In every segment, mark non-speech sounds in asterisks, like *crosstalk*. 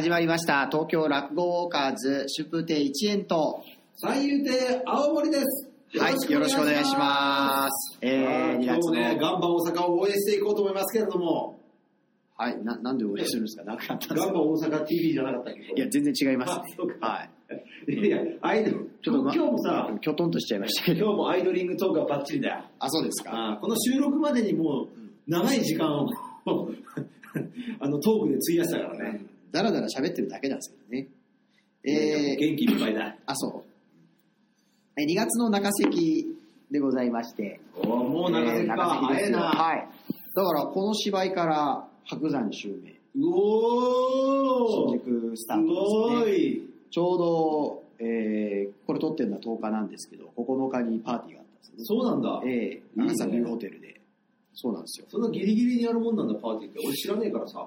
始まりました。東京落語ウォーカーズ、シュプテ1円と、三遊亭青森です。はい、よろしくお願いします。えー、2今日もね、ガンバ大阪を応援していこうと思いますけれども、はい、な、なんで応援するんですか？なかったガンバ大阪 TV じゃなかったっけ？いや、全然違いますはい。いや、アイドル、ちょっとま今日もさ、きょとんとしちゃいましたけど。今日もアイドリングトークはバッチリだよ。あ、そうですか。あこの収録までにもう、長い時間を、*laughs* あの、トークで費やしたからね。だらだら喋ってるだけなんですけどね。えー、元気いっぱいだ。あ、そう。え2月の中席でございまして。おーもう中席ですよ早いな。はい。だから、この芝居から白山襲名。うお新ー宿スターすトですね。ごい。ちょうど、えーこれ撮ってるのは10日なんですけど、9日にパーティーがあったんですね。そうなんだ。ええいいね長崎ビューホテルで。そうなんですよ。そんなギリギリにやるもんなんだ、パーティーって。俺知らねえからさ。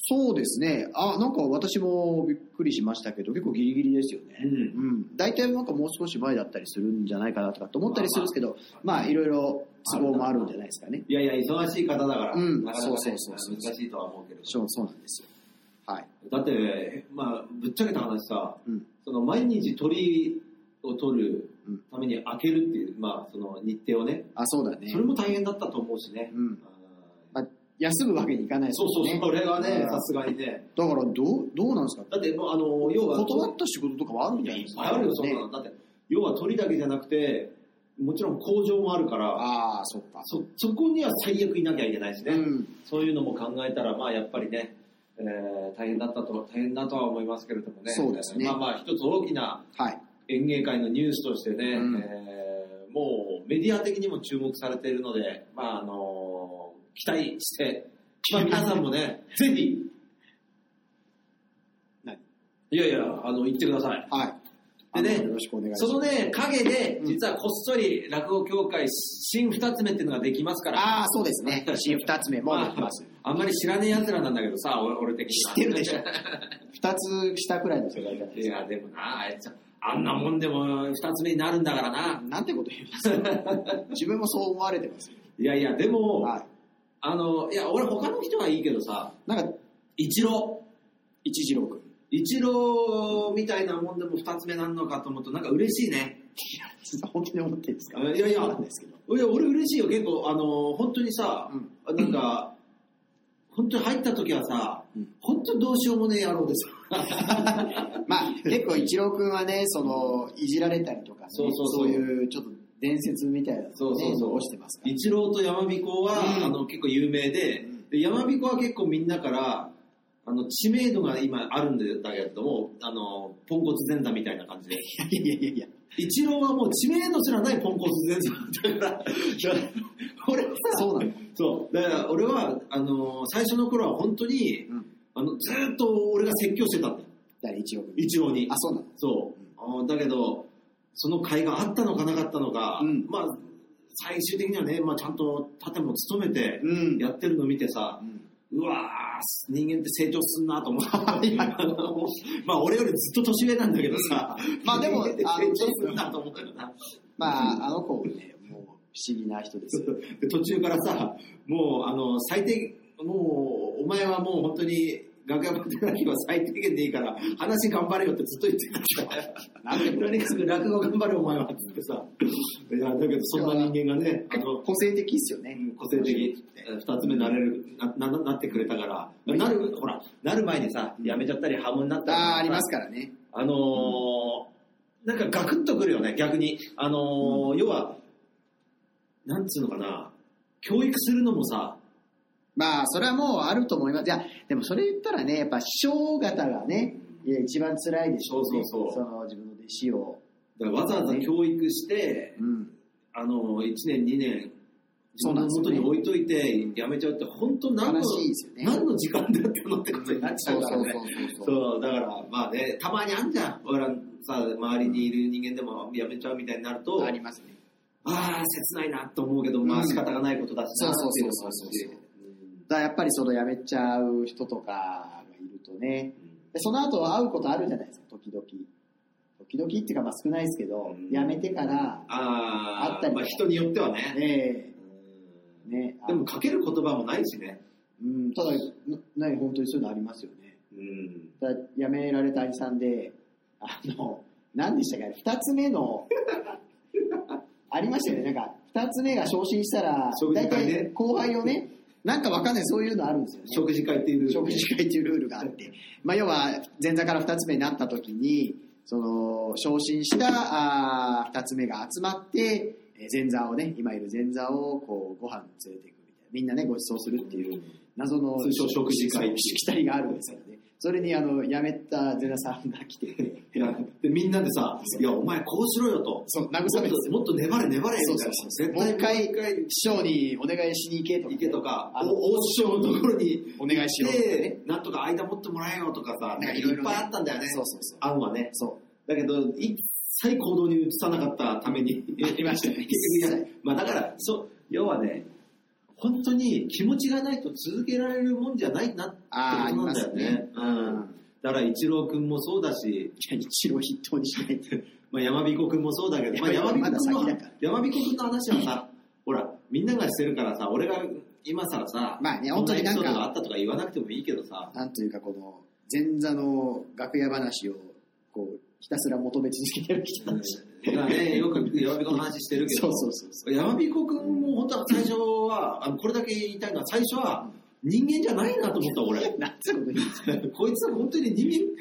そうですね。あ、なんか私もびっくりしましたけど、結構ギリギリですよね。うんうん。大体なんかもう少し前だったりするんじゃないかなとかと思ったりするんですけど、まあいろいろ都合もあるんじゃないですかね。いやいや、忙しい方だから、うんなかなか、ね、そうそうそう難しいとは思うけど。そうそうなんですよ。はい。だって、まあ、ぶっちゃけた話さ、うん。その毎日鳥を取るうんために開けるっていう、まあ、その日程をね、あ、そうだねそ。れも大変だったと思うしね。うん。休むわけにいかないですそうそう、ね。それはね、うんさすがにね。だから、どう、どうなんですか？だって、もうあの、要は、断った仕事とかはあるんじゃないいっですか。ぱいあるよ、そんなねの。だって、要は鳥だけじゃなくて、もちろん工場もあるから、ああ、そっか。そ、そこには最悪いなきゃいけないしね。うん。そういうのも考えたら、まあやっぱりね、えー大変だったと、大変だとは思いますけれどもね。そうですねまあまあ一つ大きなはい。演芸界のニュースとしてね、うんえーもうメディア的にも注目されているので、まああの期待して、まあ皆さんもね、ぜひ、何？いやいや、あの、言ってください。はい。でねあのよろしくお願いします。そのね、陰でう、ん実はこっそり落語協会新二つ目っていうのができますから。ああ、そうですね。*laughs* 新二つ目もできます。あんまり知らねえ奴らなんだけどさ、俺俺的には。知ってるでしょ二つ下くらいの世代じゃないや、でもな、あいつ、あんなもんでも二つ目になるんだからな。なんてこと言うんですか *laughs* 自分もそう思われてますよ。いやいや、でも、はい。あの、いや、俺他の人はいいけどさ、なんか、一郎、一次郎君。一郎みたいなもんでも二つ目なんのかと思うと、なんか嬉しいね。本当に思ってるんですか？いやいやですけど。いや、俺嬉しいよ、結構、あの、本当にさ、うん。なんか、本当に入った時はさ、うん本当どうしようもねえ野郎です。*laughs* まあ、結構一郎君はね、その、いじられたりとかね、そうそうそういうちょっと伝説みたいなね、そうそうそう。残してますから。一郎と山彦は、うん。あの結構有名で,、うん。で山彦は結構みんなからあの知名度が今あるんだけれどもあのポンコツ前座みたいな感じで。*laughs* いやいやいやいや。一郎はもう知名度すらないポンコツ前座だから。俺はさそうなの。そう。だから俺はあの最初の頃は本当にうん。あのずーっと俺が説教してたんだよ誰一郎に。あ、そうなの。そう、あだけどその会があったのかなかったのか、うんまあ最終的にはね、まあ、ちゃんと盾も務めてうん。やってるの見てさ、うんうわー、人間って成長すんなと思って。*laughs* *laughs* まあ、俺よりずっと年上なんだけどさ、まあでも成長するなと思ったよな。まあ、あの子もね、もう不思議な人です *laughs* 途中からさ、もう、あの、最低、もう、お前はもう本当に、楽屋までだけは最低限でいいから、話頑張れよってずっと言ってたから。とにかく落語頑張れお前はって言ってさ。いや、だけどそんな人間がね、あの、個性的っすよね。個性的、二つ目なれる、な、ななってくれたから、なる、ほら、なる前にさ、辞めちゃったり、ハムになったり。ああ、ありますからね。あのーなんかガクッとくるよね、逆に。あのー要は、なんつうのかな、教育するのもさ、まあ、それはもうあると思います。いや、でもそれ言ったらね、やっぱ師匠方がね、一番辛いでしょうね。そうそうそうの自分の弟子を。だからわざわざ教育して、うん。あのー、1年、2年、そんですよね元に置いといて、やめちゃうって、本当何のね。何の時間だったのってことになっちゃそううからね。そうそうそう。そう、だから、まあね、たまにあんじゃん。俺らさ、周りにいる人間でもやめちゃうみたいになると、ありますね。ああ、切ないなと思うけど、まあ仕方がないことだしなっていうのもあるしそうそうそうそうだやっぱりその辞めちゃう人とかがいるとね、でその後会うことあるじゃないですか、時々。時々っていうかまあ少ないですけど、うん。辞めてから、あったりまあ人によってはね。ねでもかける言葉もないしね。うん、ただ、な、な本当にそういうのありますよね。うん。だ辞められた兄さんで、あの、何でしたっけ、二つ目の、*laughs* ありましたよね、なんか、二つ目が昇進したら、大食事会ね。体後輩をね、なんかわかんない、そういうのあるんですよね。食事会っていう。食事会っていうルールがあって、まあ、要は前座から2つ目になった時にその昇進したあ2つ目が集まってえー前座をね今いる前座をこうご飯連れていくみたいなみんなねご馳走するっていう謎の通称食事会しきたりがあるんですよねそれにあの辞めた前座さんが来て。ていやでみんなでさ、いや、お前こうしろよと。そう慰めて。ともっと粘れ粘れみたいな。そうそうもう一回師匠にお願いしに行けとか。行けとか、大師匠のところに。お願いしろで、なんとか間持ってもらえよとかさ、ねいろいっぱいあったんだよね。そうそうそう。案はね。そう。だけど、一切行動に移さなかったために。いましたね。*laughs* まあだから、そう、要はね、本当に気持ちがないと続けられるもんじゃないなってあーありことなんだよね。ね。うん。だから、一郎君もそうだし、いや一応筆頭にしないと。まあ、山彦君もそうだけど、まあ、山彦君の山彦君の話はさ、ほら、みんながしてるからさ、俺が今さらさ、まあね本当になんかがあったとか言わなくてもいいけどさ、なんというかこの前座の楽屋話をこうひたすら求め続けてる人たち。ね、よく山彦の話してるけど、そうそうそうそ山彦君も本当は最初は、あのこれだけ言いたいのは、最初は人間じゃないなと思った、俺。う。*laughs* なんてこと言うんですか。こいつは本当に人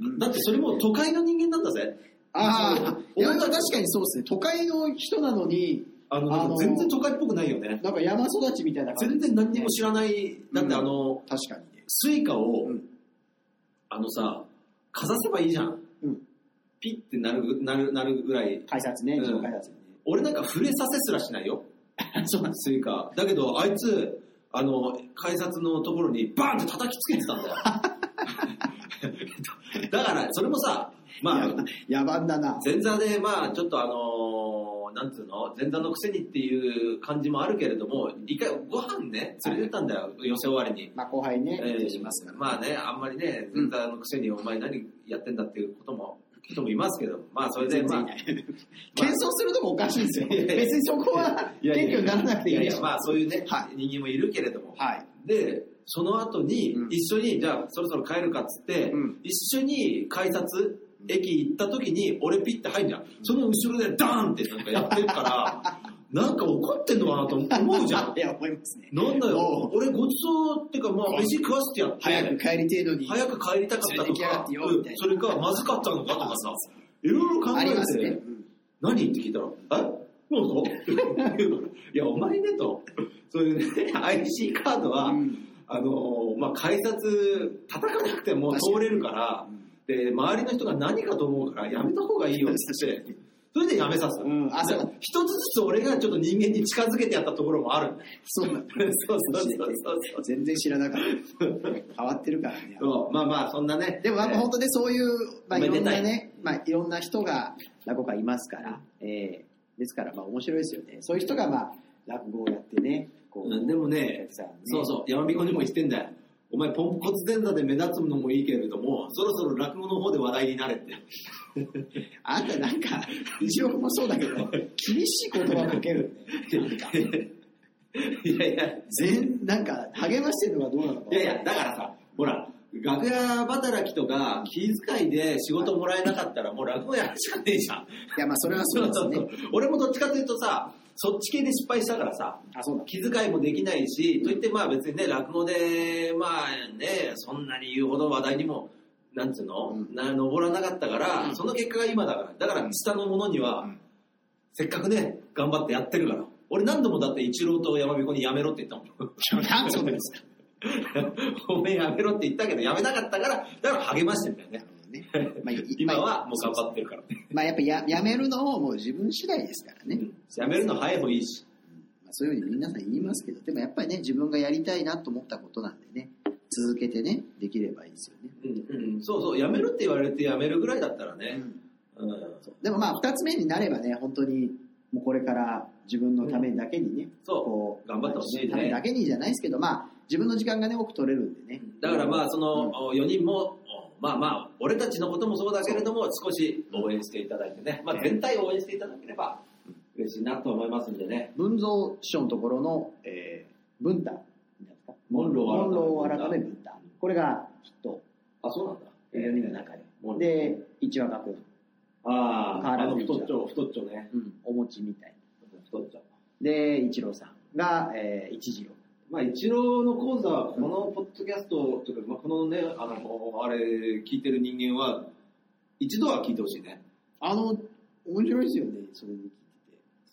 間、だってそれも都会の人間なんだぜ。ああ、俺たち確かにそうですね。都会の人なのに、あの、全然都会っぽくないよね。なんか山育ちみたいな感じ。全然何にも知らない。だってあの、確かにね。スイカを、うんあのさ、かざせばいいじゃん。うんピッてなるなるなるぐらい。改札ね、うん自動改札。俺なんか触れさせすらしないよ。*laughs* そうなんです。スイカ。だけど、あいつ、あの、改札のところにバーンって叩きつけてたんだよ。*laughs* だから、それもさ、まあ、野蛮だな。前座で、まあ、ちょっとあのーなんつうの、前座のくせにっていう感じもあるけれども、一回ご飯ね、連れてったんだよ、寄席終わりに。まあ後輩ね、えーしますから。まあね、あんまりね、前座のくせにお前何やってんだっていうことも、人もいますけど、まあそれで、まあ。謙遜するとこおかしいんですよ。別にそこは謙虚にならなくていいでしまあそういうね、は人間もいるけれども。はい。で、その後にうん一緒に、じゃあそろそろ帰るかっつって、うん一緒に改札、駅行った時に俺ピッて入んじゃん。その後ろでダーンってなんかやってるから、なんか怒ってんのかなと思うじゃん。*laughs* い。や、思いますね。なんだおよ、俺ごちそうっていうか、まあ飯食わせてやって、早く帰りてえのに。早く帰りたかったとかそれかまずかったのかとかさ、いろいろ考あえて、何って聞いたら、え？もう *laughs* いや、お前ねと、そういうね、IC カードは、うん。あのーまあ、改札叩かなくても通れるから、で、周りの人が何かと思うからやめた方がいいよって言って、それでやめさす。うんあそうで一つずつ俺がちょっと人間に近づけてやったところもあるんだよ。そうなんだ。そうそうそうそう全然知らなかった。変わってるからね。そう。まあまあ、そんなね。でもなんか本当にそういう、まあ、いろんなね、まあ、いろんな人が落語家いますから、えーですから、まあ、面白いですよね。そういう人が、まあ、落語をやってね、こうんでもねそうそう、山彦にも言ってんだよ。お前、ポンコツ前座で目立つのもいいけれども、そろそろ落語の方で話題になれって。*laughs* あんたなんか、一応もそうだけど、厳しい言葉かけるか、いやいや、全、なんか、励ましてるのがどうなのか。いやいや、だからさ、ほら、楽屋働きとか気遣いで仕事もらえなかったらもう落語やるしかねえじゃん。いや、まあ、それはそうですね。*laughs* 俺もどっちかというとさ、そっち系で失敗したからさ、あ、そうだ。気遣いもできないし、といってまあ別にね、落語で、まあね、そんなに言うほど話題にも、なんつうの、うんな登らなかったから、うんその結果が今だから。だから下の者には、うんせっかくね、頑張ってやってるから。俺何度もだって一郎と山彦にやめろって言ったもん。なんそうですか。*laughs* おめえやめろって言ったけど、やめなかったから、だから励ましてんだよね。ね。*laughs* まあ、い今はもう頑張ってるから。まあ、やっぱややめるのももう自分次第ですからね。やめるの早い方がいいし。まあ、そういうふうに皆さん言いますけど、でもやっぱりね、自分がやりたいなと思ったことなんでね、続けてね、できればいいですよね。うんうん、そうそう、やめるって言われてやめるぐらいだったらね。うん。そうでもまあ、二つ目になればね、本当に、もうこれから自分のためだけにね、そうこう、頑張ってほしいねためだけにじゃないですけど、まあ、自分の時間がね、多く取れるんでね。だからまあ、その4人も、まあまあ、俺たちのこともそうだけれども、少し応援していただいてね、まあ全体を応援していただければ嬉しいなと思いますんでね。文蔵師匠のところの、えーブンタなんですかモンローモンロー改め改めブンタ。これがヒット、あ、そうなんだ。4人の中で。で、一話学ああ、あの変わらず太っちょ、太っちょね。うん、お餅みたい太っちょ。な。で、一郎さんが、えー、一次郎。まあ、一郎の講座、このポッドキャストとか、まあ、このね、あの、あれ、聞いてる人間は、一度は聞いてほしいね。あの、面白いですよね、それに聞い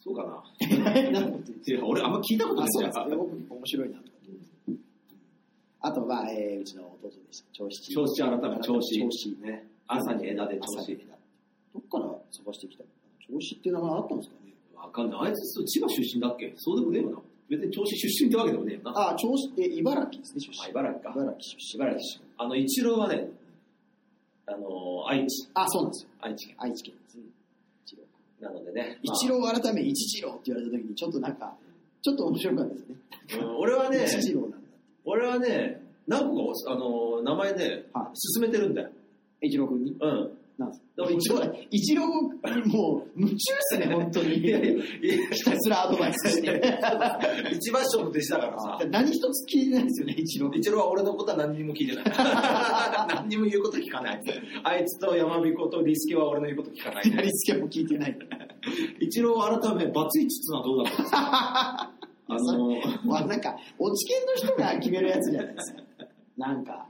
そうかな。てて。なんかいや、俺あんま聞いたことなあ、いそうですからね。僕面白いなと。あとは、えー、うちの弟でした。長七。調子改め、調子。長七。ね。朝に枝で調子。どっから探してきたの？長七って名前あったんですかね？わかんない。あいつ、千葉出身だっけ？そうでもねえよな。別に調子出身ってわけでもねえよな。あ、長七、え、茨城ですね、出あ身。茨城か。茨城出身。茨城あの、一郎はね、あの、愛知。あ、そうなんですよ。愛知県。愛知県です。一郎。なのでね。まあ一郎改め一次郎って言われた時に、ちょっとなんか、ちょっと面白かったですね。うん俺はね、一次郎なんだ。俺はね、何個か、あの、名前ね、はい進めてるんだよ。一郎君に？うん。なんです一郎、一郎、もう、夢中ですね、本当に。いやひたすらアドバイスして。*laughs* 一番師匠の弟子だからさ。何一つ聞いてないですよね、一郎。一郎は俺のことは何にも聞いてない。*laughs* 何にも言うこと聞かない。あいつと山彦とリスケは俺の言うこと聞かない、やりつけも聞いてない。一郎改め、バツイチっつうのはどうだろう *laughs* あの、まあなんか、落ち研の人が決めるやつじゃないですか。なんか。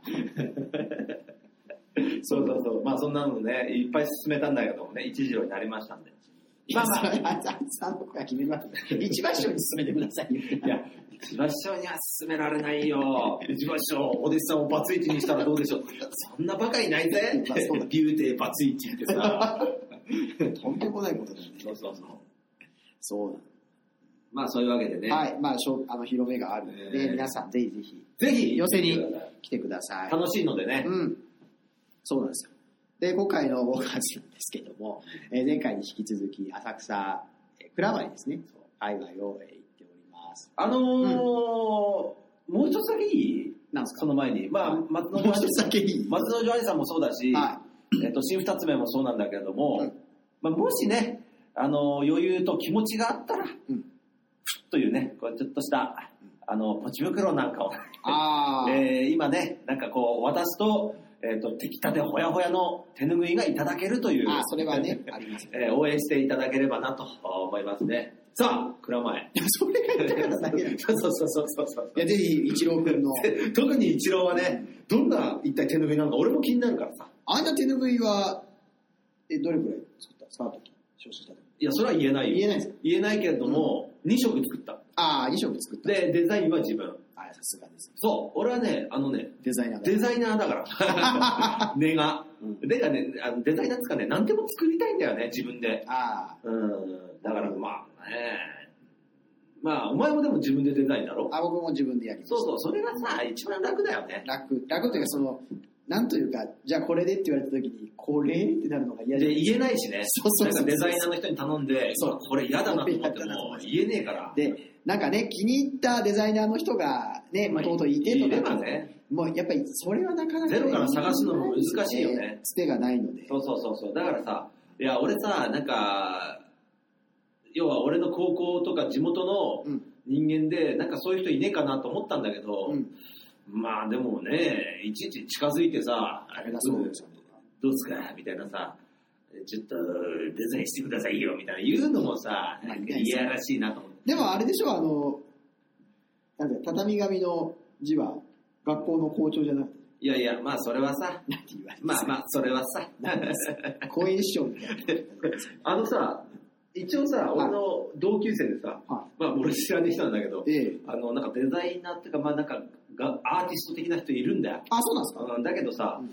*laughs* そうそうそう。まあそんなのね、いっぱい進めたんだけどもね、一次郎になりましたんで。まあまあ、あいつあの子が決めます。一番賞に進めてくださいよ。いや、一番師匠には進められないよ。一番師匠、お弟子さんをバツイチにしたらどうでしょう。そんなバカいないぜ。まあそうだビューティーバツイチってさ。とんでもないことだよね。そうそうそう。そうまあそういうわけでね。はい。まあ、しょあの、広めがあるので、皆さんぜひぜひぜひ、寄せに来てください。楽しいのでね。うん。そうなんですよ。で、今回の大橋なんですけども、えー前回に引き続き、浅草、えー蔵前ですね、界隈を、えー行っております。あのーもう一つだけいいなんですか？その前に。まあ、松もう一之丞つだけいい松之丞兄さんもそうだし、はえっと、新二つ目もそうなんだけれども、うん。まあ、もしね、あの、余裕と気持ちがあったら、うん。ふっというね、こうちょっとした、あの、ポチ袋なんかを。*laughs* えー今ね、なんかこう、渡すと、えっ、と、出来たてほやほやの手拭いがいただけるという、あー、それはね、ありますね。*laughs* えー応援していただければなと思いますね。さあ、蔵前。それが言いたかっただけだ。*laughs* いそうそうそうそうそう。や、ぜひ、一郎君の、*laughs* 特に一郎はね、どんな一体手拭いなのか俺も気になるからさ。あんな手拭いは、え、どれくらい作った？んですか時、昇進した時。いや、それは言えないよ。言えないですか？言えないけれども、2色作った。ああ、2色作った。で、デザインは自分。あさすがです。そう、俺はね、あのね、デザイナーだデザイナーだから。*laughs* 根が。うんでかね、あのデザイナーっつうかね、何でも作りたいんだよね、自分で。あうん。だからまあね、まあ、お前もでも自分でデザインだろ？あ、あ、僕も自分でやりました。そうそう、それがさ、一番楽だよね。楽、楽というか、その、なんというか、じゃあこれでって言われた時に、これってなるのが嫌で、で。言えないしね。そうそうそうデザイナーの人に頼んで、そうこれ嫌だなと思っても言えねえから。で、なんかね、気に入ったデザイナーの人がね、もともといてといれか、ばね。もうやっぱりそれはなかなか、ね、ゼロから探すのも難しいよね。つてがないので。そうそうそうそう。だからさ、いや、俺さ、なんか、要は俺の高校とか地元のうん。人間で、なんかそういう人いねえかなと思ったんだけど、うん。まあでもね、いちいち近づいてさ、あれがそうですよ。どうすかみたいなさ、ちょっとデザインしてくださいよみたいな言うのもさ、なんかいやらしいなと思って。でもあれでしょ、あの、なんて畳紙の字は学校の校長じゃなくて、いやいや、まあそれはさ、まあまあそれはさ、なんです公演師匠みたいな。あのさ、一応さ、俺の同級生でさ、はまあ俺知らねえ人なんだけど。あの、なんかデザイナーっていうか、まあなんかが、アーティスト的な人いるんだよ。あ、そうなんですか？うんだけどさ、うん。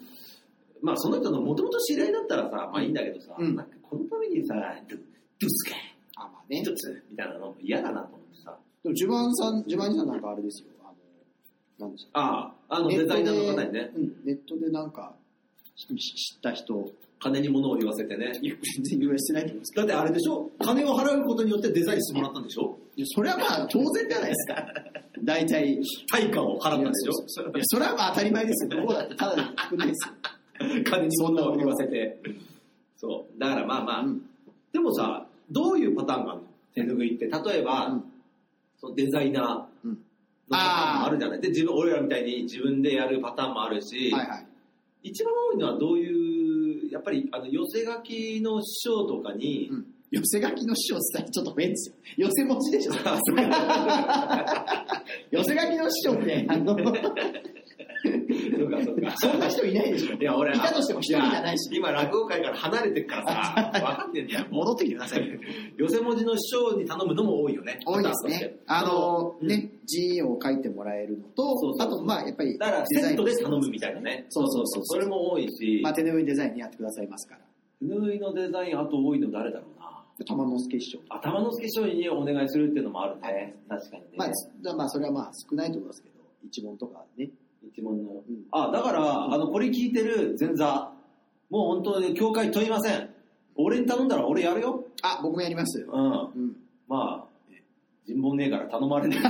まあその人のもともと知り合いだったらさ、まあいいんだけどさ、うん。なんかこのためにさ、ドゥドゥスケあ、まあね。一つみたいなの嫌だなと思ってさ、でも、ジュバンさん、ジュバンさんなんかあれですよ。あの、なんでしょああ、あのデザイナーの方にね、うん、ネットでなんか、し知った人、金に物を言わせてね。全然言わしてないと思うんです。けだってあれでしょ？金を払うことによってデザインしてもらったんでしょ？ど、いやそれはまあ当然じゃないですか。大体。い対価を払ったんでしょや、それはまあ当たり前ですよ。どこだってただで聞くんですよ。*laughs* 金に物を言わせて。そう。だからまあまあ、うんでもさ、どういうパターンがあるの？手拭いって。例えば、うんそのデザイナー、うんパターンもあるじゃない。で、自分、俺らみたいに自分でやるパターンもあるし、はいはい。一番多いのはどういう、やっぱり、あの、寄せ書きの師匠とかに、うん。寄せ書きの師匠ってちょっと変ですよ。寄せ持ちでしょ。*laughs* 寄せ書きの師匠って、あの、そうかそうか。そんな人いないでしょ。いや、俺、いたとしても一人じゃないしや今、落語界から離れてるからさ、*laughs* 分かってんだよ。戻ってきてくださいよ。寄せ文字の師匠に頼むのも多いよね。多いですね。あの、うんね、字を書いてもらえるのと、あと、まあ、やっぱり、だから、セットで頼むみたいなね。そうそうそうそれも多いし、まあ、手拭いデザインにやってくださいますから。手縫いのデザイン、あと多いの誰だろうな。玉之助師匠。頭の助師匠にお願いするっていうのもあるね。確かにね。まあ、まあ、それはまあ、少ないと思いますけど、一問とかね。一問の。うんあ、だから、あの、これ聞いてる前座、もう本当に教会問いません。俺に頼んだら俺やるよ。あ、僕もやります。うん。うん。まあ、人望ねえから頼まれねえ。*laughs*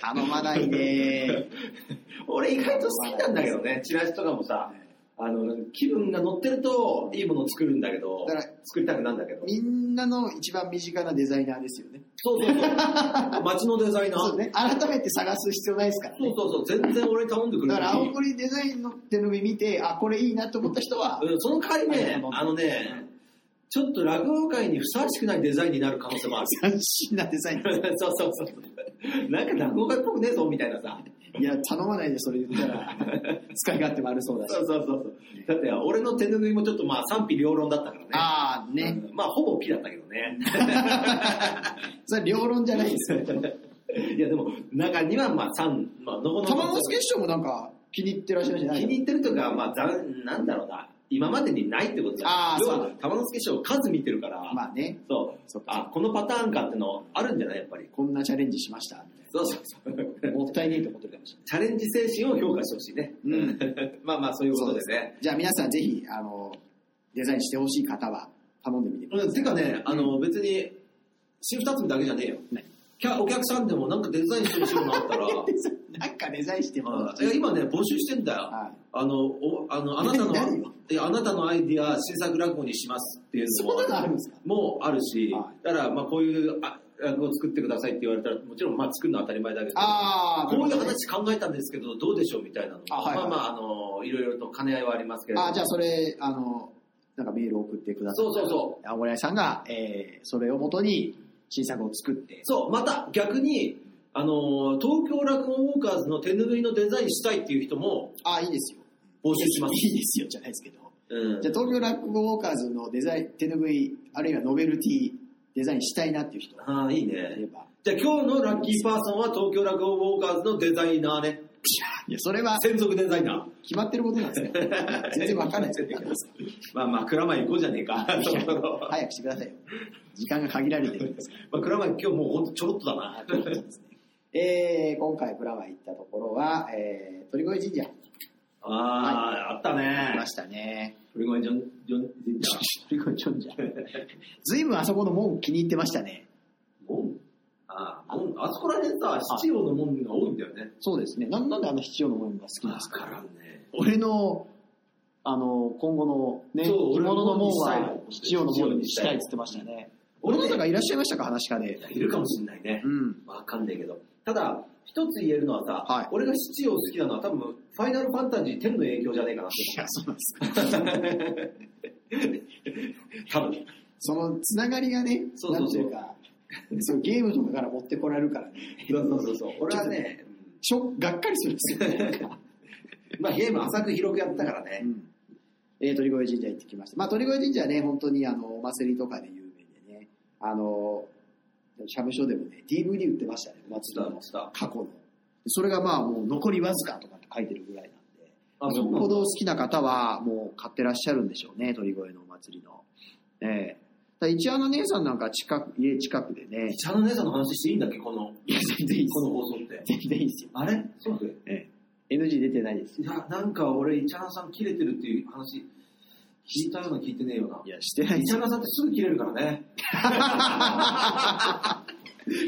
頼まないね。*laughs* 俺意外と好きなんだけどね。チラシとかもさ、あの、気分が乗ってるといいものを作るんだけどだから、作りたくなんだけど。みんなの一番身近なデザイナーですよね。そうそうそう。街のデザイナー。そうね。改めて探す必要ないですからね。そうそうそう。全然俺に頼んでくれだから、青森デザインの手拭い見て、あ、これいいなと思った人は、うん、その代わりね、うんあのね、ちょっと落語界にふさわしくないデザインになる可能性もある。*laughs* 斬新なデザイン。*laughs* そうそうそう。なんか落語家っぽくねえぞみたいなさ。いや、頼まないでそれ言ったら、*laughs* 使い勝手悪そうだし。そうそうそうそう。だって俺の手拭いもちょっとまあ賛否両論だったからね。ああ、ね。うんまあほぼピだったけどね。*laughs* それ両論じゃないですよ。*laughs* いやでも中にはまあ三まあのこのこ玉之助師匠もなんか気に入ってらっしゃるんじゃない気に入ってるとかまあざなんだろうな今までにないってことじゃん。要はあーそう玉之助師匠数見てるから。まあね、そう。あこのパターンかってのあるんじゃない？やっぱり。こんなチャレンジしましたみそうそうそう。もったいねえと思ってるかもしれない。チャレンジ精神を評価してほしいね。うんまあまあそういうことでね。じゃあ皆さんぜひ、あの、デザインしてほしい方は頼んでみてください。てかね、あの別に、新二つだけじゃねえよ。お客さんでもなんかデザインしてほしいのがあったら、*laughs* なんかデザインしてもらいや今ね、募集してんだよ。はあの、おあのあなたの *laughs* いやあなたのアイディア、新作落語にしますっていうのもそんなのあるんですか？もうあるしは、だからまあこういうを作ってくださいって言われたら、もちろんまあ作るのは当たり前だけど、ああ、こういう話考えたんですけど、どうでしょうみたいなのあはいはいまあまあ、あの、いろいろと兼ね合いはありますけれども。あじゃあそれ、あの、なんかメールを送ってください。そうそうそう。青森さんが、えー、それをもとに新作を作って。そう、また逆に、あの、東京落語ウォーカーズの手拭いのデザインしたいっていう人もああ、いいですよ。募集します。いいですよ、じゃないですけど。うんじゃあ東京落語ウォーカーズのデザイン、手拭い、あるいはノベルティデザインしたいなっていう人がああ、いいいれね。ば。じゃあ今日のラッキーパーソンは東京落語ウォーカーズのデザイナーね。いや、それは専属デザイナ決まってることなんですよ。ー。*laughs* 全然わかんないですよ。まあまあ、蔵前行こうじゃねえか。そろそろ早くしてくださいよ。時間が限られてるんですかまあ、蔵前今日もうほんとちょろっとだな。ら。えー、今回、プラマ行ったところは、えー、鳥越神社ああ、あった来ねま。したね。鳥越ジョン、ジョン、神社。鳥越神社。ずいぶんあそこの門気に入ってましたね。門？ああ、門、あそこら辺さ、七葉の門が多いんだよね。そうですね。なんなんであの七葉の門が好きなんですか？わからんね。俺の、あの、今後のね、着物の門は七葉の門にしたいって言ってましたね。俺の方がいらっしゃいましたか、話し家で。いるかもしれないねう。ん。わかんないけど。ただ、一つ言えるのはさ、はい俺が七葉好きなのは多分、ファイナルファンタジー10の影響じゃねえかなといや、そうなんです。多分。そのつながりがね、そうそうそうなんていうか、そうゲームとかから持ってこられるからね、そうそうそうそう。俺はね、しょがっかりするんですよ *laughs* まあゲーム浅く広くやったからね。うんえー鳥越神社行ってきました。まあ、鳥越神社はね、本当にあの、お祭りとかで有名でね、あの、社務所でもね、DVD 売ってましたね、お祭りの。過去の。それがまあもう残りわずかとかって書いてるぐらいなんで、そうなんだぽど好きな方はもう買ってらっしゃるんでしょうね、鳥越のお祭りの。ええ一応あの姉さんなんか近く、家近くでね、茶の姉さんの話していいんだっけ？この、いや、全然いいっこのす。放送って。全然いいっすよ。あれ？そうだええ NG 出てないですよ。いや、なんか俺、イチャナさん切れてるっていう話、聞いたような聞いてねえよな。いや、してないですよ。さんってすぐ切れるからね。*laughs*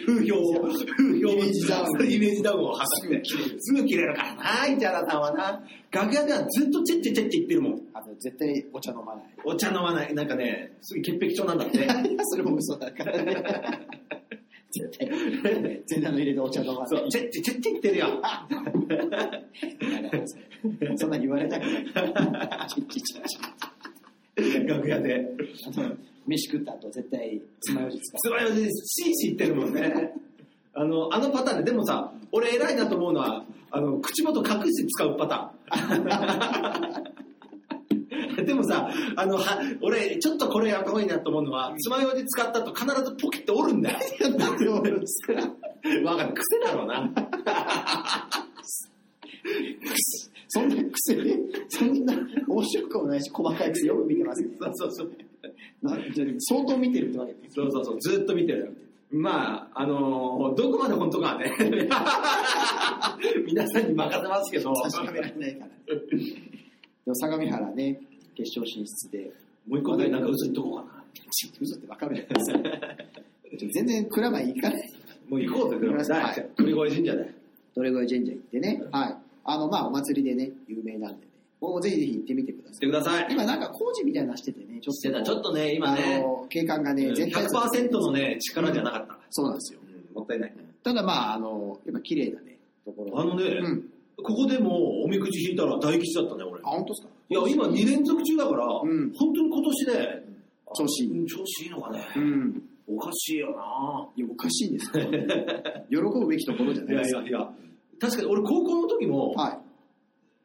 風評を、風評を、イメージダウンイメージダウンを挟んで。すぐ切れるからな、イチャナさんはな。楽屋ではずっとチェッチェチェッチェ言ってるもん。あの、絶対お茶飲まない。お茶飲まない。なんかね、すぐ潔癖症なんだって。それも嘘だからね。絶対。全裸の入れてお茶飲まないそう、。チェッチェチェッチェってるよ。そんなに言われたくない。楽屋で。飯食った後絶対爪楊枝使つまようじシーシー言ってるもんね。あの、あのパターンで、でもさ、俺偉いなと思うのは、あの、口元隠して使うパターン。*laughs* でもさ、あの、は、俺、ちょっとこれやった方がいいなと思うのは、つまようじ使った後必ずポキって折るんだよ。う。*laughs* なんで俺ですかわかる。癖だろうな。*laughs* そんな癖？で、そんな面白くもないし、細かい癖よく見てますね。*laughs* そうそうそう。な相当見てるってわけです。そうそうそう、ずっと見てる。まあ、あのーどこまで本当かはね、*laughs* 皆さんに任せますけど、確かめられないから。でも相模原ね、決勝進出で、もう一個ぐらいなんか嘘言っとこうかな。嘘ってわかるじゃないですか。全然蔵前行かない。もう行こうぜ、でもはい鳥越神社で。どれぐらい神社行ってね、はい。あの、まあ、お祭りでね、有名なんでね、もうぜひぜひ行ってみてください。してください。今なんか工事みたいなのしててね、ちょっしてた、と、ちょっとね、今ね、あの、景観がね、うん絶対100%のね、力じゃなかった。そうなんですよ。うんもったいない。ただまあ、あの、やっぱ綺麗だね、ところ。あのね、うん。ここでもおみくじ引いたら大吉だったね、俺。あ、本当ですか？いや、今2連続中だから、ん本当に今年で、調子いいうん調子いいのかね。うん。おかしいよないや、おかしいんですよ。*laughs* 喜ぶべきところじゃないいですか。やいやいや、確かに俺高校の時も、はい。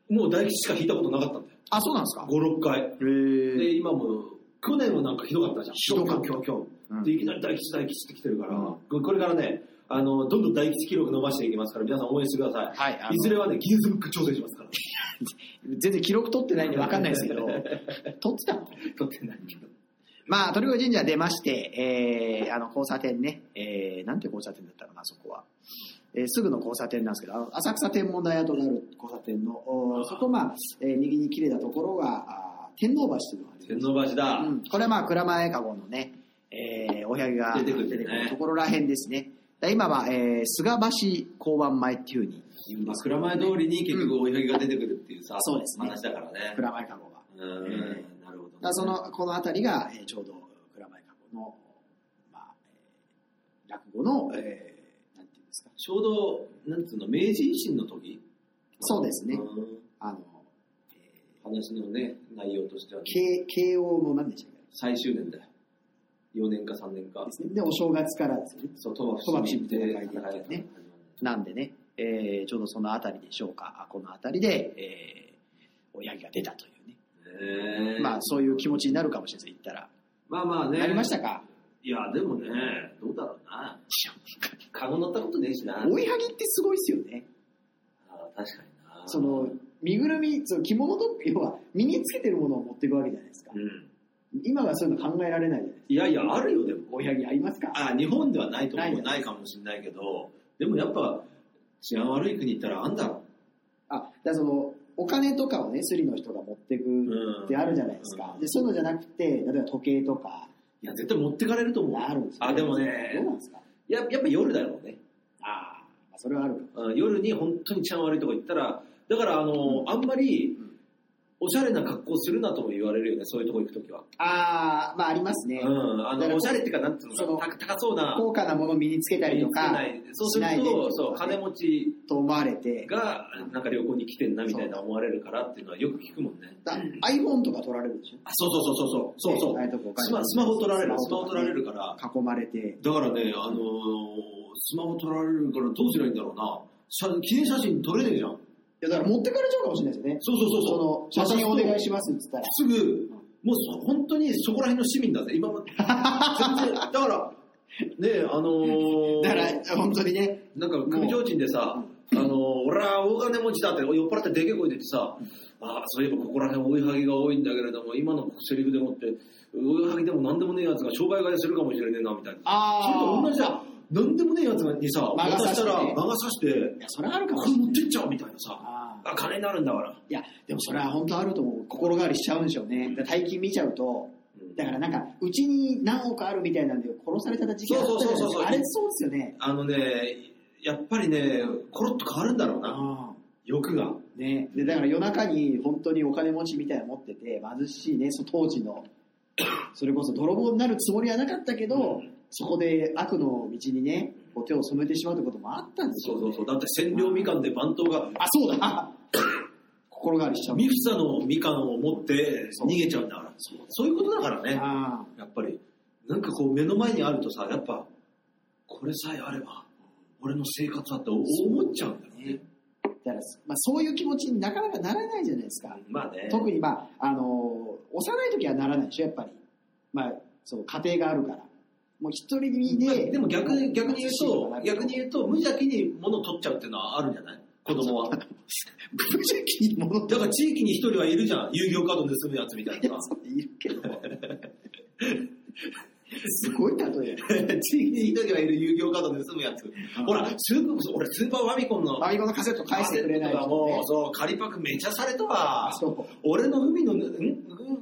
もう大吉しか引いたことなかったんだよ。あ、そうなんですか？5、6回。へーで、今も、去年はなんかひどかったじゃん。ひどかった今日、今日、うんで、いきなり大吉、大吉って来てるから、うんこれからね、あの、どんどん大吉記録伸ばしていきますから、皆さん応援してください。はいいずれはね、ギネスブック挑戦しますから。全然記録取ってないんで分かんないですけど、取ってたの取ってないけど。まあ、鳥越神社出まして、えー、あの、交差点ね、えー、なんて交差点だったかな、そこは。えーすぐの交差点なんですけど、浅草天文台跡がある交差点の、おそこ、まあ、えー右に切れたところが、天皇橋というのがあり天ます。皇橋だ。うん、これはまあ、蔵前かごのね、えー、おやぎが出てくるね。ところらへんですね。だ今は、えー、菅橋交番前っていうふうに言うんます。けど、蔵前通りに結局追いかけが出てくるっていうさ、そうですね。話だからね。蔵前かごが。うん、えなるほど、だからその、この辺りが、えーちょうど蔵前かごの、まあ、えー落語の、えー、ちょうど、なんつうの、明治維新の時？そうですね。うんあの、え話のね、内容としては、ー、慶慶応の何でしたっ最終年だよ。4年か3年かけ。ですね。で、お正月からですよね。そう、鳥羽伏見で戦いがねなんでね、えー、ちょうどその辺りでしょうか。あこの辺りで、えー、おやぎが出たというね。まあ、そういう気持ちになるかもしれないです、言ったら。まあまあね。なりましたか？いや、でもね、どうだろうな。カゴ乗ったことねえしな。追いはぎってすごいですよね。ああ確かにな。その、身ぐるみ、その着物と、要は身につけてるものを持っていくわけじゃないですか。うん。今はそういうの考えられないじゃないですか。いやいや、あるよ、でも。追いはぎありますか？あ、日本ではないと思う。ないないかもしれないけど、でもやっぱ、治安悪い国行ったらあんだろ。あ、だからその、お金とかをね、スリの人が持っていくうんってあるじゃないですか。うんで、そういうのじゃなくて、例えば時計とか、いや、絶対持ってかれると思う。あるんですよあ、でもどうねな、んですか？ややっぱ夜だろうね。ああ、まあそれはある夜に本当に治安悪いとこ行ったら、だからあの、あんまりうん、おしゃれな格好するなとも言われるよね、そういうとこ行くときは。ああ、まあありますね。うん、あの、おしゃれっていうか、なんうそののかな、た高そうな、高価なものを身につけたりとか。そうすると、そう、金持ちと思われて、が、なんか旅行に来てんなみたいな思われるからっていうのはよく聞くもんね。だ iPhone とか取られるでしょ？あ、そうそうそうそう、そう。そうスマスマホ取られる、スマホ取られるから、囲まれて、だからね、あのースマホ取られるからどうすればいいんだろうな。写記念写真撮れねえじゃん。いやだから持ってかれちゃうかもしれないですよね。そうそうそうそう。その、写真お願いしますって言ったら。すぐ、もうそ本当にそこら辺の市民だぜ、今まで。全然、だから、ねあのーだから、本当にね、なんか組提灯でさ、あのー俺は大金持ちだって酔っ払ってでけえ声出てさ、ああ、そういえばここら辺追いはぎが多いんだけれども、今のセリフでもって、追いはぎでも何でもねえやつが商売替えするかもしれねえな、みたいな。それと同じだ。何でもねえやつにさ、渡したら魔が差して、いや、それはあるかも。これ持ってっちゃうみたいなさ、ああ、金になるんだから。いや、でもそれは本当あると思う。心変わりしちゃうんでしょうね。大金見ちゃうと、だからなんか、うちに何億あるみたいなんで殺された時期あったじゃないですそうそうそうそうか。あれそうですよね。あのね、やっぱりね、コロッと変わるんだろうな、あ欲が。あ。ね。で、だから夜中に本当にお金持ちみたいなの持ってて、貧しいね、そ当時の、*coughs* それこそ泥棒になるつもりはなかったけど、そこで悪の道にね、こう手を染めてしまうってこともあったんでしょねそううそうそう。だって千両みかんで番頭が、あ、そうだ心変わりしちゃう。ミフサのみかんを持ってそう逃げちゃうんだから。そういうことだからね。あやっぱり、なんかこう目の前にあるとさ、やっぱ、これさえあれば、俺の生活だって思っちゃうんだよあ、ねね。。だから、まあ、そういう気持ちになかなかならないじゃないですか。まあね。特に、まあ、あの幼い時はならないでしょ、やっぱり。まあ、そう、家庭があるから。もう一人身まあで。でも逆に、逆に言うと、逆にう。言うと、無邪気に物を取っちゃうっていうのはあるんじゃない？子供は。*laughs* だ無邪気に戻ってから地域に一人はいるじゃん。遊戯王カード盗むやつみたいないるけど。*laughs* すごい例え。地域に一人はいる遊戯王カード盗むやつ。ほら、スーパー、俺スーパーファミコンのバビコのカセット返してくれないカセットがもう、ね。そう、仮パクめちゃされたわ。俺の海の、んん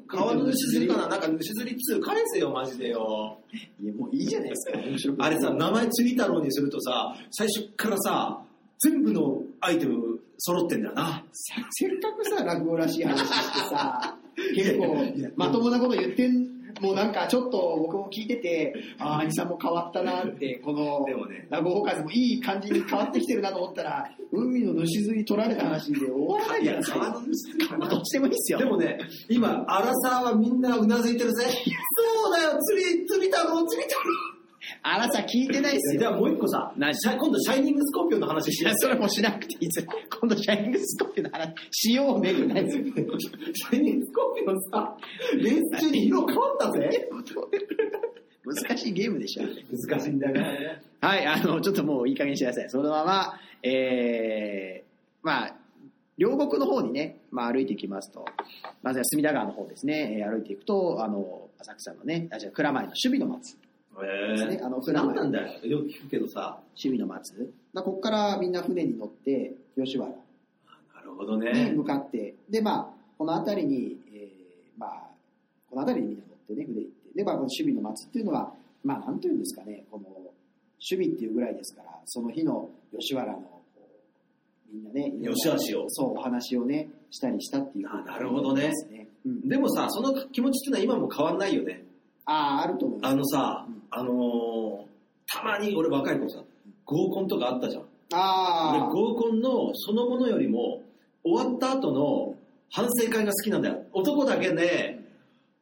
川の主釣りかななんか主釣り2返せよ、マジでよ。いや、もういいじゃないですか。あれさ、名前釣り太郎にするとさ、最初からさ、全部のアイテム揃ってんだよな。せっかくさ、落語らしい話してさ、*laughs* 結構、まともなこと言ってん、もうなんかちょっと僕も聞いてて、ああ、兄さんも変わったなって、このでもね、落語家もいい感じに変わってきてるなと思ったら、海の主釣り取られた話で終わらないじゃないですか。どっちでもいいっすよ。でもね、今、アラサーはみんなうなずいてるぜ。そうだよ、釣り、釣り太郎、釣り太郎。あらさ、聞いてないっすよ。じゃあもう一個さ、今度シャイニングスコーピオンの話しよういや、それもしなくていいです。今度、シャイニングスコーピオンの話しようねってないですよ。シャイニングスコーピオンさ、レース中に色変わったぜ。難しいゲームでしょ。難しいんだよね。はい、あの、ちょっともういい加減にしてください。そのまま、えー、まあ、両国の方にね、まあ歩いていきますと、まずは隅田川の方ですね、えー歩いていくと、あの、浅草のね、あ、じゃあ蔵前の守備の松。ですねえあのー、何なんだよ。よく聞くけどさ。守備の松。まあ、ここからみんな船に乗って、吉原なるほどにね。向かって、で、まあ、この辺りに、えーまあ、この辺りにみんな乗ってね、船行って、で、まあ、この守備の松っていうのは、まあ、なんというんですかね、この、守備っていうぐらいですから、その日の吉原の、こうみんなね、良し悪しをそう、お話をね、したりしたっていうあなるほどねですね。うん。でもさ、その気持ちっていうのは今も変わんないよね。ああ、あると思います。あのさうん、あのーたまに俺若い頃さ、合コンとかあったじゃん。俺ああ、合コンのそのものよりも、終わった後の反省会が好きなんだよ。男だけで、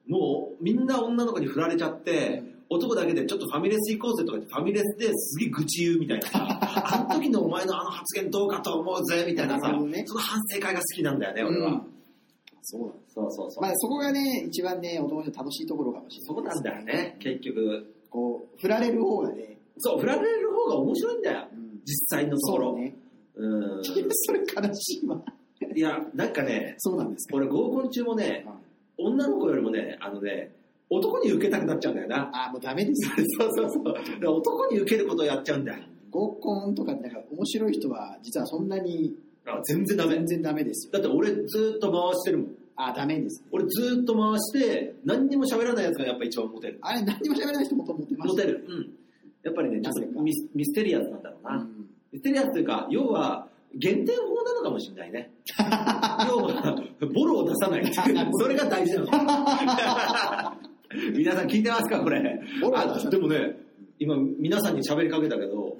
もうみんな女の子に振られちゃって、男だけでちょっとファミレス行こうぜとか言って、ファミレスですげえ愚痴言うみたいなさ、*laughs* あの時のお前のあの発言どうかと思うぜみたいなさね、その反省会が好きなんだよね、俺は。うんそうなん。そうそうそう。まあ、そこがね、一番ね、男の楽しいところかもしれない、そうなんだよね、結局。こう、振られる方がね、そう、振られる方が面白いんだよ、うん実際のところ。そうね。うん。それ悲しいわ。いや、なんかね、そうなんですか。俺合コン中もね、女の子よりもね、あのね、男に受けたくなっちゃうんだよな。あ、もうダメですよ。そうそうそう。だから男に受けることをやっちゃうんだよ。合コンとかなんか面白い人は実はそんなにあ全然ダメ全。然ダメですよ。だって俺ずっと回してるもん。あ、ダメですね。俺ずっと回して、何にも喋らないやつがやっぱ一番モテる。あれ何にも喋らない人もと思ってました。モテる。うん。やっぱりね、ちょっとミスミステリアスなんだろうな。うんミステリアスというか、要は、減点法なのかもしれないね。*laughs* 要は、ボロを出さない。*laughs* それが大事なの。*laughs* 皆さん聞いてますかこれ。ボロを出さないあでもね、今皆さんに喋りかけたけど、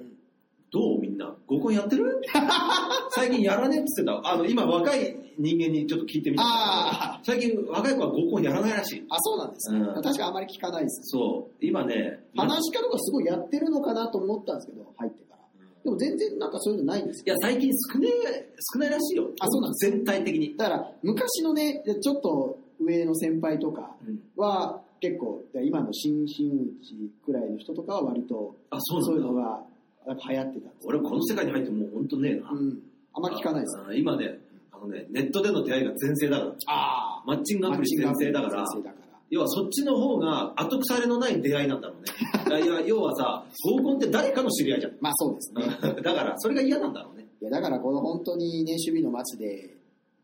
どうみんな合コンやってる？*laughs* 最近やらねえって言ってた。あの、今若い人間にちょっと聞いてみた。あ最近若い子は合コンやらないらしい。あ、そうなんですね。うん確かあまり聞かないです。そう。今ね、話し家とかすごいやってるのかなと思ったんですけど、入ってから。でも全然なんかそういうのないんですよ。いや、最近少ねえ、少ないらしいよ。あそうなんです全体的に。だから昔のね、ちょっと上の先輩とかうんは結構、今の新真打ちくらいの人とかは割とあ、そういう。のがなんか流行ってた俺この世界に入ってもう本当ねえな。うん。あんま聞かないです。あ今ね、あのね、ネットでの出会いが全盛だから。あマッチングアプリ全盛だから。先生だから。要はそっちの方が後腐れのない出会いなんだろうね。いや、要はさ、合コンって誰かの知り合いじゃん。まあそうですね。だから、それが嫌なんだろうね。いやだからこの本当にね、守備の松で、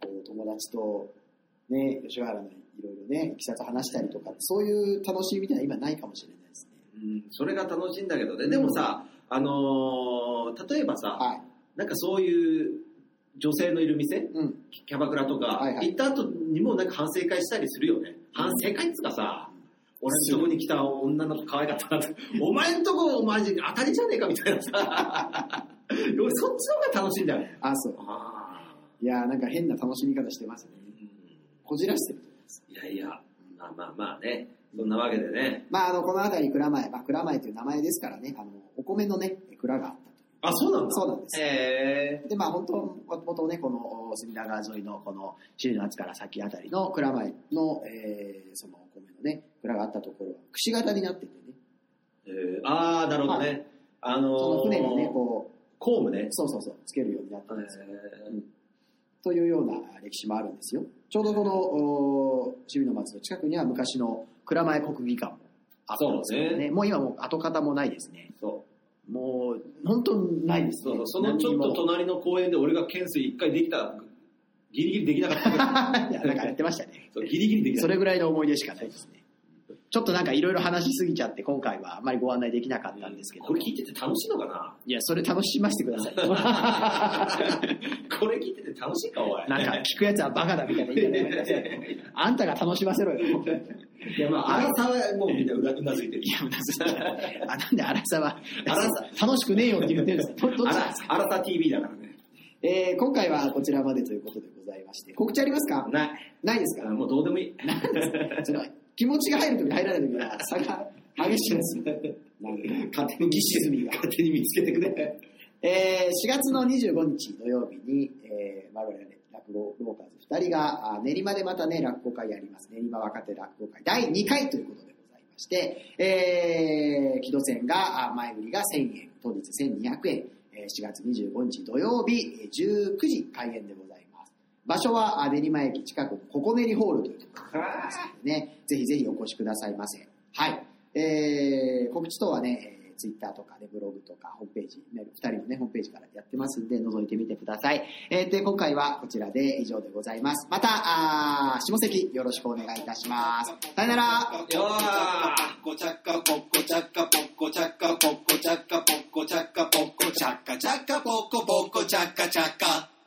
こう友達と、ね、吉原のいろいろね、いきさつ話したりとか、そういう楽しみみたいな今ないかもしれないですね。うん、それが楽しいんだけどね。でもさ、あのー例えばさ、はい。なんかそういう女性のいる店、うん。キャバクラとか、はいはい行った後にもなんか反省会したりするよね。反省会っつうかさ、俺のとこに来た女の子可愛かったなって。お前んとこ、マジ当たりじゃねえかみたいなさ。*laughs* 俺そっちの方が楽しいんだよ。あ、そう。あいやーなんか変な楽しみ方してますね。こじらしてると思います。いやいや、まあまあまあね。そんなわけでね。まあ、あの、この辺り蔵前、まあ、蔵前という名前ですからね、あの、お米のね、蔵があった。あ、そうなんだ。そうなんです。へで、まあ、本当、もともとね、この隅田川沿いの、この、首里の厚から先あたりの蔵前の、えー、そのお米のね、蔵があったところは、くし形になっててね、えー、あー、なるほどね。あのー、その船にね、こう、コームね。そうそうそう、つけるようになってるんですよ。えうんというような歴史もあるんですよ。ちょうどこの、お守備の松の近くには昔の蔵前国技館もあったんですけどねね。もう今もう跡形もないですね。ー、そう。もう、本当ないですねそう。そのちょっと隣の公園で俺が懸垂一回できた、ギリギリできなかった *laughs* いや、なんかやってましたね。そうギリギリできなかっそれぐらいの思い出しかないですね。ちょっとなんかいろいろ話しすぎちゃって、今回はあまりご案内できなかったんですけど。これ聞いてて楽しいのかな？いや、それ楽しませてください。*laughs* これ聞いてて楽しいか、おい。なんか聞くやつはバカだみたいな言い方。あんたが楽しませろよ。いや、まあ、荒さはもうみんなうなうなずいてる。いや、うなずいてあ、なんで荒さは、荒さ楽しくねえよって言ってるんですかどどっち荒さ TV だからね。えー今回はこちらまでということでございまして、告知ありますか？ない。ないですか？もうどうでもいい。その気持ちが入るとき入らないときは差が激しいですよ。勝手にぎっしりが。勝手に見つけてくれ。えー4月の25日土曜日に、えー、我々落語ローカーズ2人があ練馬でまたね、落語会やります。練馬若手落語会第2回ということでございまして、えー、木戸線が、あ前売りが1000円、当日1200円、えー4月25日土曜日えー19時開演でございます。場所は練馬駅近くのココネリホールというところですね、ぜひぜひお越しくださいませ。はい。えー、告知等はね、ツイッターとかね、ブログとか、ホームページ、メール、二人のね、ホームページからやってますんで、覗いてみてください。えー、で、今回はこちらで以上でございます。また、あ下関よろしくお願いいたします。さよならよーポッコチャッカポッコチャッカポッコチャッカポッコチャッカポッコチャッカポッコチャッカチャッカポッコポッコチャッカチャッカ